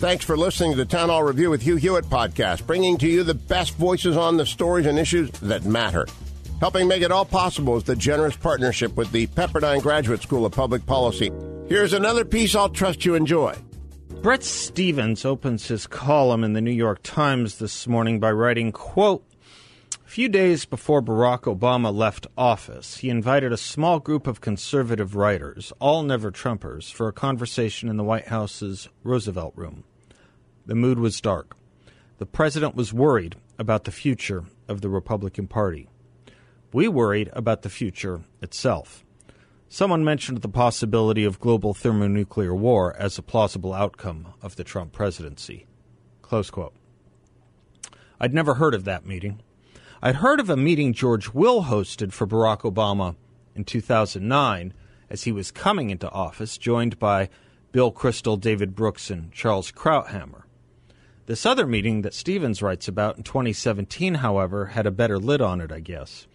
Thanks for listening to the Town Hall Review with Hugh Hewitt podcast, bringing to you the best voices on the stories and issues that matter. Helping make it all possible is the generous partnership with the Pepperdine Graduate School of Public Policy. Here's another piece I'll trust you enjoy. Bret Stephens opens his column in the New York Times this morning by writing, quote, a few days before Barack Obama left office, he invited a small group of conservative writers, all never Trumpers, for a conversation in the White House's Roosevelt Room. The mood was dark. The president was worried about the future of the Republican Party. We worried about the future itself. Someone mentioned the possibility of global thermonuclear war as a plausible outcome of the Trump presidency. Close quote. I'd never heard of that meeting. I'd heard of a meeting George Will hosted for Barack Obama in 2009 as he was coming into office, joined by Bill Kristol, David Brooks, and Charles Krauthammer. This other meeting that Stephens writes about in 2017, however, had a better lid on it, I guess.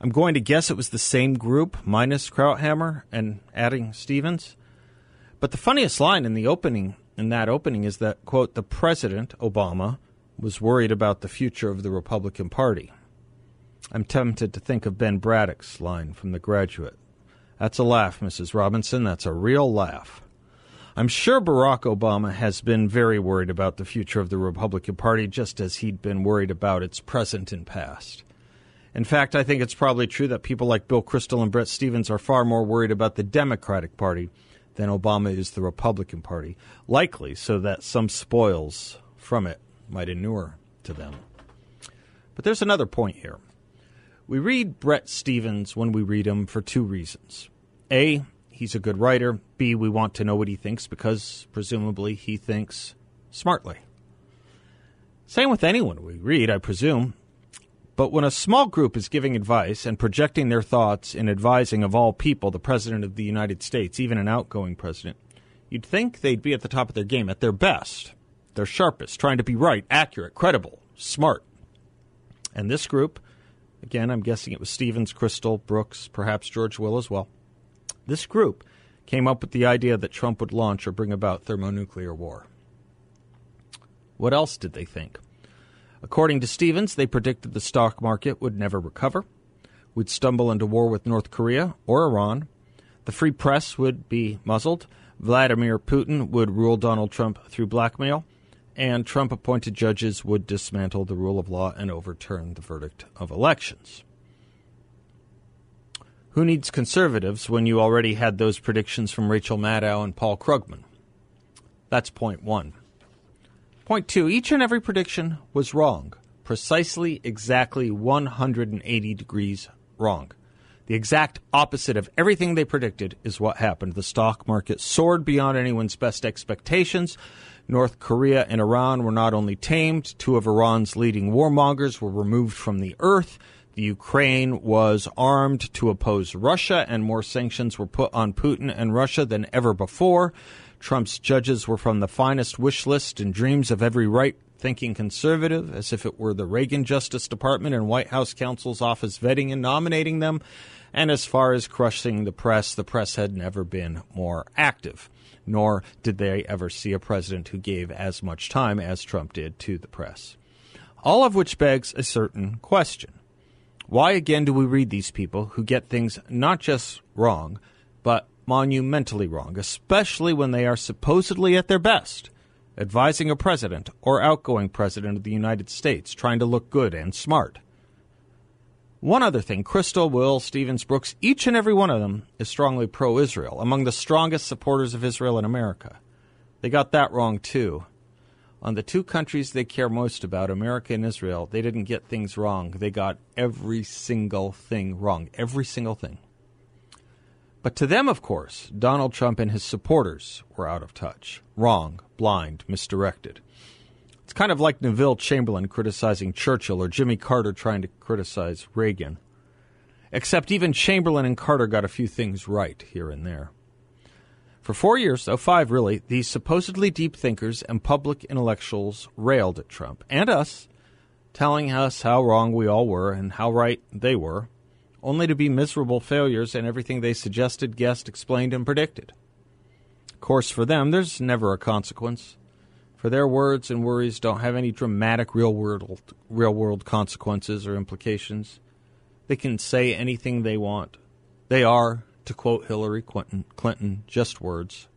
I'm going to guess it was the same group, minus Krauthammer and adding Stephens. But the funniest line in the opening, in that opening, is that, quote, the president, Obama, was worried about the future of the Republican Party. I'm tempted to think of Ben Braddock's line from The Graduate. That's a laugh, Mrs. Robinson. That's a real laugh. I'm sure Barack Obama has been very worried about the future of the Republican Party, just as he'd been worried about its present and past. In fact, I think it's probably true that people like Bill Kristol and Bret Stephens are far more worried about the Democratic Party than Obama is the Republican Party, likely so that some spoils from it might inure to them. But there's another point here. We read Bret Stephens when we read him for two reasons. A, he's a good writer. B, we want to know what he thinks because presumably he thinks smartly. Same with anyone we read, I presume. But when a small group is giving advice and projecting their thoughts in advising of all people the President of the United States, even an outgoing president, you'd think they'd be at the top of their game, at their best, their sharpest, trying to be right, accurate, credible, smart. And this group, again, I'm guessing it was Stephens, Kristol, Brooks, perhaps George Will as well. This group came up with the idea that Trump would launch or bring about thermonuclear war. What else did they think? According to Stephens, they predicted the stock market would never recover. We'd stumble into war with North Korea or Iran. The free press would be muzzled. Vladimir Putin would rule Donald Trump through blackmail. And Trump appointed judges would dismantle the rule of law and overturn the verdict of elections. Who needs conservatives when you already had those predictions from Rachel Maddow and Paul Krugman? That's point one. Point two each and every prediction was wrong. Precisely, exactly 180 degrees wrong. The exact opposite of everything they predicted is what happened. The stock market soared beyond anyone's best expectations. North Korea and Iran were not only tamed, two of Iran's leading warmongers were removed from the earth. The Ukraine was armed to oppose Russia, and more sanctions were put on Putin and Russia than ever before. Trump's judges were from the finest wish list and dreams of every right thinking conservative, as if it were the Reagan Justice Department and White House counsel's office vetting and nominating them. And as far as crushing the press, the press had never been more active, nor did they ever see a president who gave as much time as Trump did to the press. All of which begs a certain question. Why again do we read these people who get things not just wrong, but monumentally wrong, especially when they are supposedly at their best, advising a president or outgoing president of the United States, trying to look good and smart? One other thing Kristol, Will, Stephens, Brooks, each and every one of them is strongly pro Israel, among the strongest supporters of Israel in America. They got that wrong too on the two countries they care most about, America and Israel, they didn't get things wrong. They got every single thing wrong. Every single thing. But to them, of course, Donald Trump and his supporters were out of touch, wrong, blind, misdirected. It's kind of like Neville Chamberlain criticizing Churchill or Jimmy Carter trying to criticize Reagan. Except even Chamberlain and Carter got a few things right here and there. For four years, though five really, these supposedly deep thinkers and public intellectuals railed at Trump and us, telling us how wrong we all were and how right they were only to be miserable failures in everything they suggested, guessed, explained, and predicted. Of course, for them, there's never a consequence. For their words and worries don't have any dramatic real world, real world consequences or implications. They can say anything they want. They are, to quote Hillary Clinton, Clinton just words.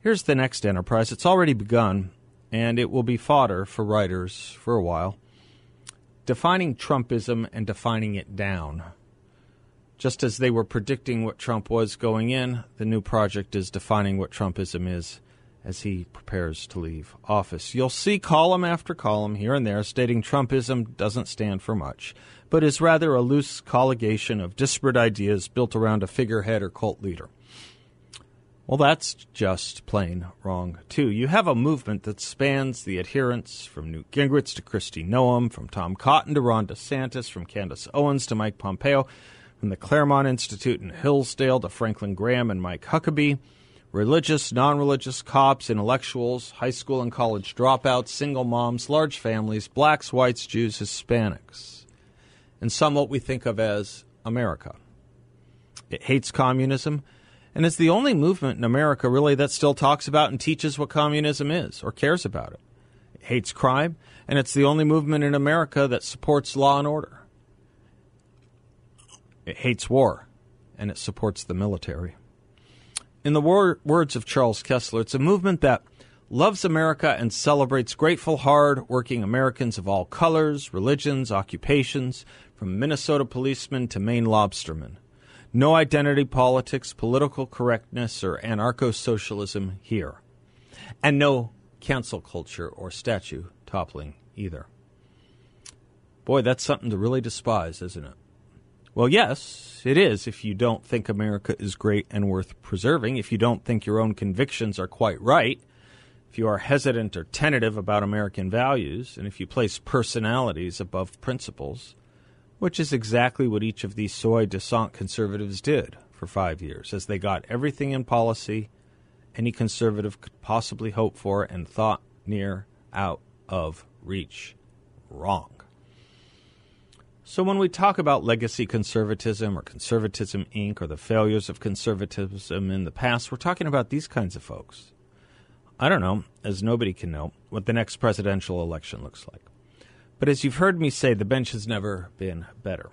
Here's the next enterprise. It's already begun, and it will be fodder for writers for a while defining Trumpism and defining it down. Just as they were predicting what Trump was going in, the new project is defining what Trumpism is as he prepares to leave office. You'll see column after column here and there stating Trumpism doesn't stand for much, but is rather a loose colligation of disparate ideas built around a figurehead or cult leader. Well, that's just plain wrong, too. You have a movement that spans the adherents from Newt Gingrich to Kristi Noem, from Tom Cotton to Ron DeSantis, from Candace Owens to Mike Pompeo, from the Claremont Institute in Hillsdale to Franklin Graham and Mike Huckabee, religious, non religious, cops, intellectuals, high school and college dropouts, single moms, large families, blacks, whites, Jews, Hispanics, and some what we think of as America. It hates communism and it's the only movement in America, really, that still talks about and teaches what communism is or cares about it. It hates crime, and it's the only movement in America that supports law and order. It hates war, and it supports the military. In the wor- words of Charles Kesler, it's a movement that loves America and celebrates grateful, hard working Americans of all colors, religions, occupations, from Minnesota policemen to Maine lobstermen. No identity politics, political correctness, or anarcho socialism here. And no cancel culture or statue toppling either. Boy, that's something to really despise, isn't it? Well, yes, it is if you don't think America is great and worth preserving, if you don't think your own convictions are quite right, if you are hesitant or tentative about American values, and if you place personalities above principles which is exactly what each of these soi disant conservatives did for five years, as they got everything in policy any conservative could possibly hope for and thought near out of reach wrong. So, when we talk about legacy conservatism or conservatism Inc. or the failures of conservatism in the past, we're talking about these kinds of folks. I don't know, as nobody can know, what the next presidential election looks like. But as you've heard me say, the bench has never been better.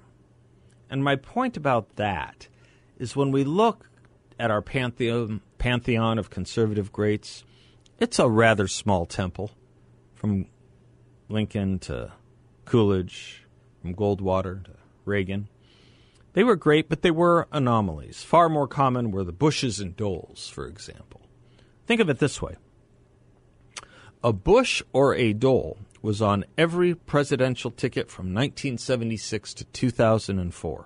And my point about that is when we look at our pantheon, pantheon of conservative greats, it's a rather small temple from Lincoln to Coolidge, from Goldwater to Reagan. They were great, but they were anomalies. Far more common were the Bushes and Doles, for example. Think of it this way a Bush or a Dole was on every presidential ticket from 1976 to 2004,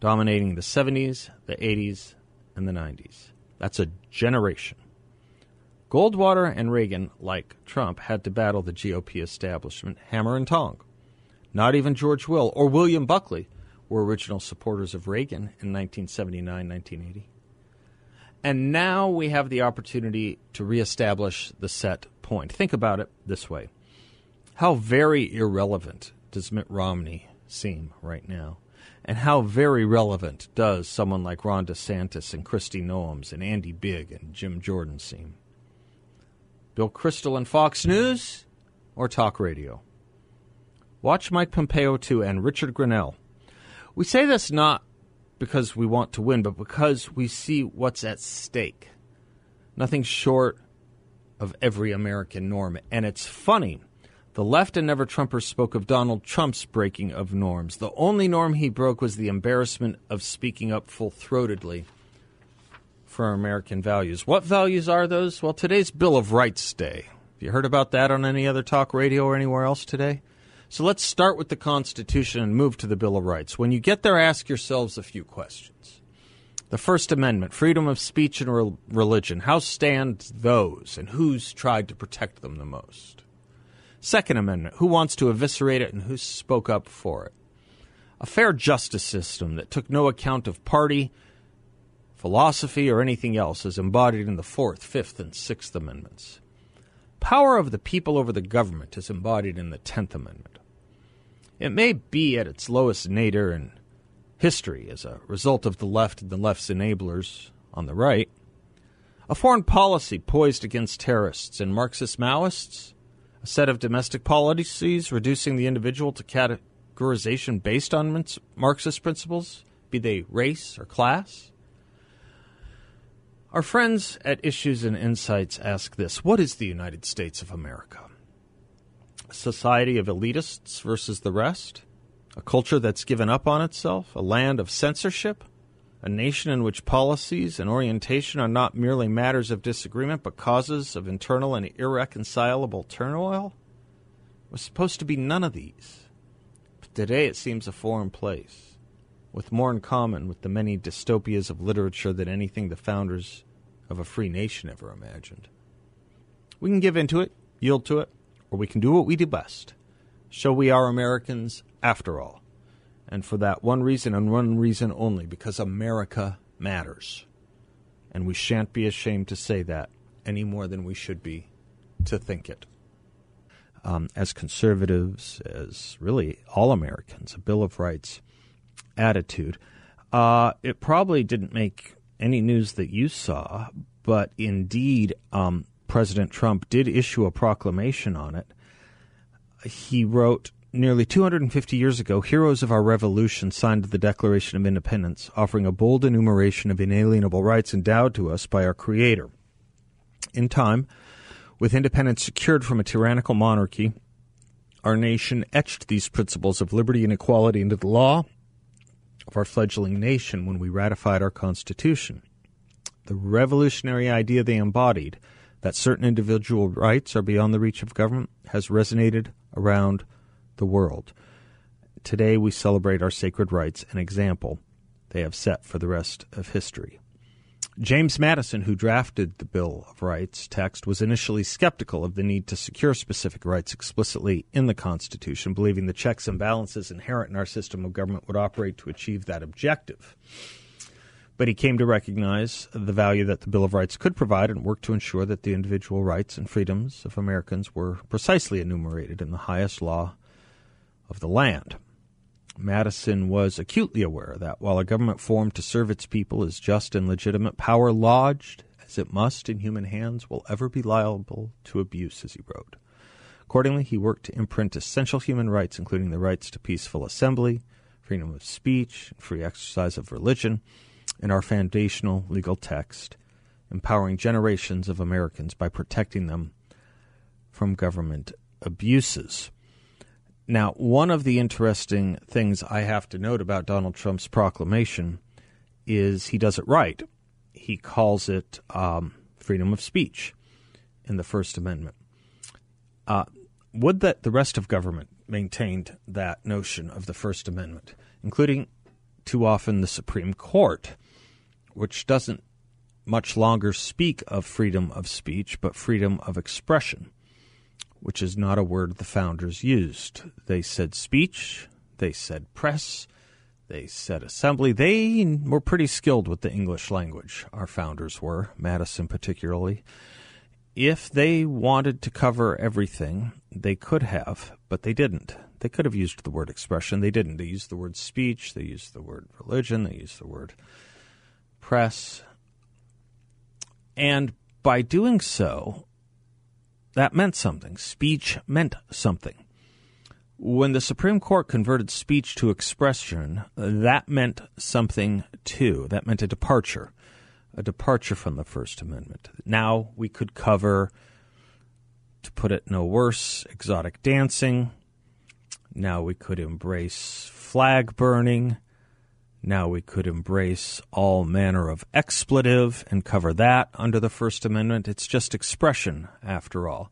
dominating the 70s, the 80s, and the 90s. That's a generation. Goldwater and Reagan, like Trump, had to battle the GOP establishment hammer and tong. Not even George Will or William Buckley were original supporters of Reagan in 1979 1980. And now we have the opportunity to reestablish the set point. Think about it this way how very irrelevant does Mitt Romney seem right now? And how very relevant does someone like Ron DeSantis and Kristi Noems and Andy Bigg and Jim Jordan seem? Bill Kristol and Fox News or talk radio? Watch Mike Pompeo too and Richard Grenell. We say this not because we want to win, but because we see what's at stake. Nothing short of every American norm. And it's funny the left and never Trumpers spoke of Donald Trump's breaking of norms. The only norm he broke was the embarrassment of speaking up full throatedly for American values. What values are those? Well, today's Bill of Rights Day. Have you heard about that on any other talk radio or anywhere else today? So let's start with the Constitution and move to the Bill of Rights. When you get there, ask yourselves a few questions. The First Amendment, freedom of speech and re- religion. How stand those, and who's tried to protect them the most? Second Amendment, who wants to eviscerate it and who spoke up for it? A fair justice system that took no account of party, philosophy, or anything else is embodied in the Fourth, Fifth, and Sixth Amendments. Power of the people over the government is embodied in the Tenth Amendment. It may be at its lowest nadir in history as a result of the left and the left's enablers on the right. A foreign policy poised against terrorists and Marxist Maoists. A set of domestic policies reducing the individual to categorization based on Marxist principles, be they race or class. Our friends at Issues and Insights ask this What is the United States of America? Society of elitists versus the rest? a culture that's given up on itself, a land of censorship, a nation in which policies and orientation are not merely matters of disagreement but causes of internal and irreconcilable turmoil? was supposed to be none of these. But today it seems a foreign place, with more in common with the many dystopias of literature than anything the founders of a free nation ever imagined. We can give into it, yield to it, or we can do what we do best show we are Americans after all. And for that one reason and one reason only, because America matters. And we shan't be ashamed to say that any more than we should be to think it. Um, as conservatives, as really all Americans, a Bill of Rights attitude. Uh, it probably didn't make any news that you saw, but indeed, um, President Trump did issue a proclamation on it. He wrote, Nearly 250 years ago, heroes of our revolution signed the Declaration of Independence, offering a bold enumeration of inalienable rights endowed to us by our Creator. In time, with independence secured from a tyrannical monarchy, our nation etched these principles of liberty and equality into the law of our fledgling nation when we ratified our Constitution. The revolutionary idea they embodied, that certain individual rights are beyond the reach of government, has resonated around the world. Today we celebrate our sacred rights, an example they have set for the rest of history. James Madison, who drafted the Bill of Rights text, was initially skeptical of the need to secure specific rights explicitly in the Constitution, believing the checks and balances inherent in our system of government would operate to achieve that objective. But he came to recognize the value that the Bill of Rights could provide and worked to ensure that the individual rights and freedoms of Americans were precisely enumerated in the highest law of the land. Madison was acutely aware that while a government formed to serve its people is just and legitimate, power lodged as it must in human hands will ever be liable to abuse, as he wrote. Accordingly, he worked to imprint essential human rights, including the rights to peaceful assembly, freedom of speech, and free exercise of religion, in our foundational legal text, empowering generations of Americans by protecting them from government abuses. Now, one of the interesting things I have to note about Donald Trump's proclamation is he does it right. He calls it um, freedom of speech in the First Amendment. Uh, would that the rest of government maintained that notion of the First Amendment, including too often the Supreme Court, which doesn't much longer speak of freedom of speech, but freedom of expression which is not a word the founders used. They said speech, they said press, they said assembly. They were pretty skilled with the English language, our founders were, Madison particularly. If they wanted to cover everything, they could have, but they didn't. They could have used the word expression. They didn't. They used the word speech, they used the word religion, they used the word press. And by doing so, that meant something. Speech meant something. When the Supreme Court converted speech to expression, that meant something too. That meant a departure, a departure from the First Amendment. Now we could cover, to put it no worse, exotic dancing. Now we could embrace flag burning. Now we could embrace all manner of expletive and cover that under the First Amendment. It's just expression, after all.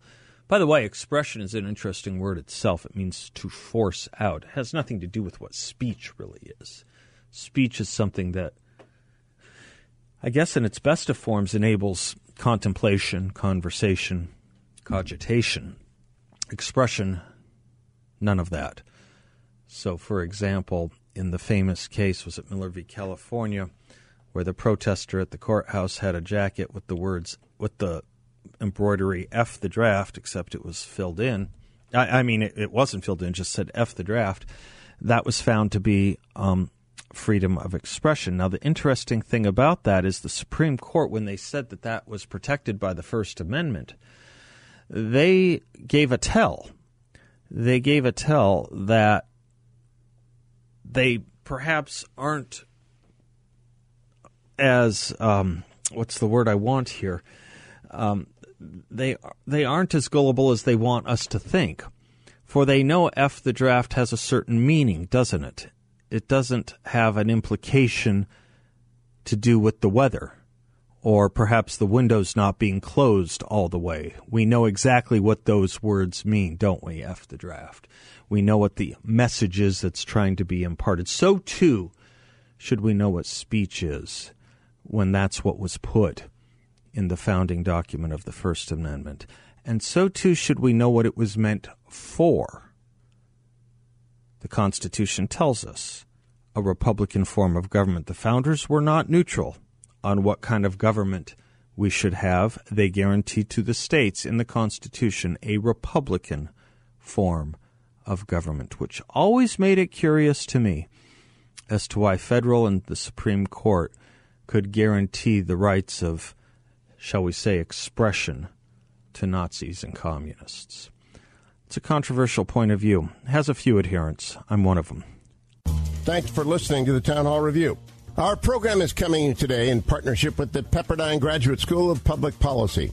By the way, expression is an interesting word itself. It means to force out. It has nothing to do with what speech really is. Speech is something that I guess in its best of forms, enables contemplation, conversation, cogitation, expression, none of that. So, for example, in the famous case, was it Miller v. California, where the protester at the courthouse had a jacket with the words, with the embroidery F the draft, except it was filled in. I, I mean, it, it, wasn't filled in, just said F the draft. That was found to be um, freedom of expression. Now, the interesting thing about that is the Supreme Court, when they said that that was protected by the First Amendment, they gave a tell. They gave a tell that they perhaps aren't as um, what's the word I want here? Um, they they aren't as gullible as they want us to think, for they know F the draft has a certain meaning, doesn't it? It doesn't have an implication to do with the weather, or perhaps the windows not being closed all the way. We know exactly what those words mean, don't we? F the draft. We know what the message is that's trying to be imparted. So too should we know what speech is when that's what was put in the founding document of the First Amendment. And so too should we know what it was meant for. The Constitution tells us a Republican form of government. The founders were not neutral on what kind of government we should have. They guaranteed to the states in the Constitution a Republican form of government, which always made it curious to me as to why federal and the Supreme Court could guarantee the rights of, shall we say, expression to Nazis and communists. It's a controversial point of view. It has a few adherents. I'm one of them. Thanks for listening to the Town Hall Review. Our program is coming today in partnership with the Pepperdine Graduate School of Public Policy.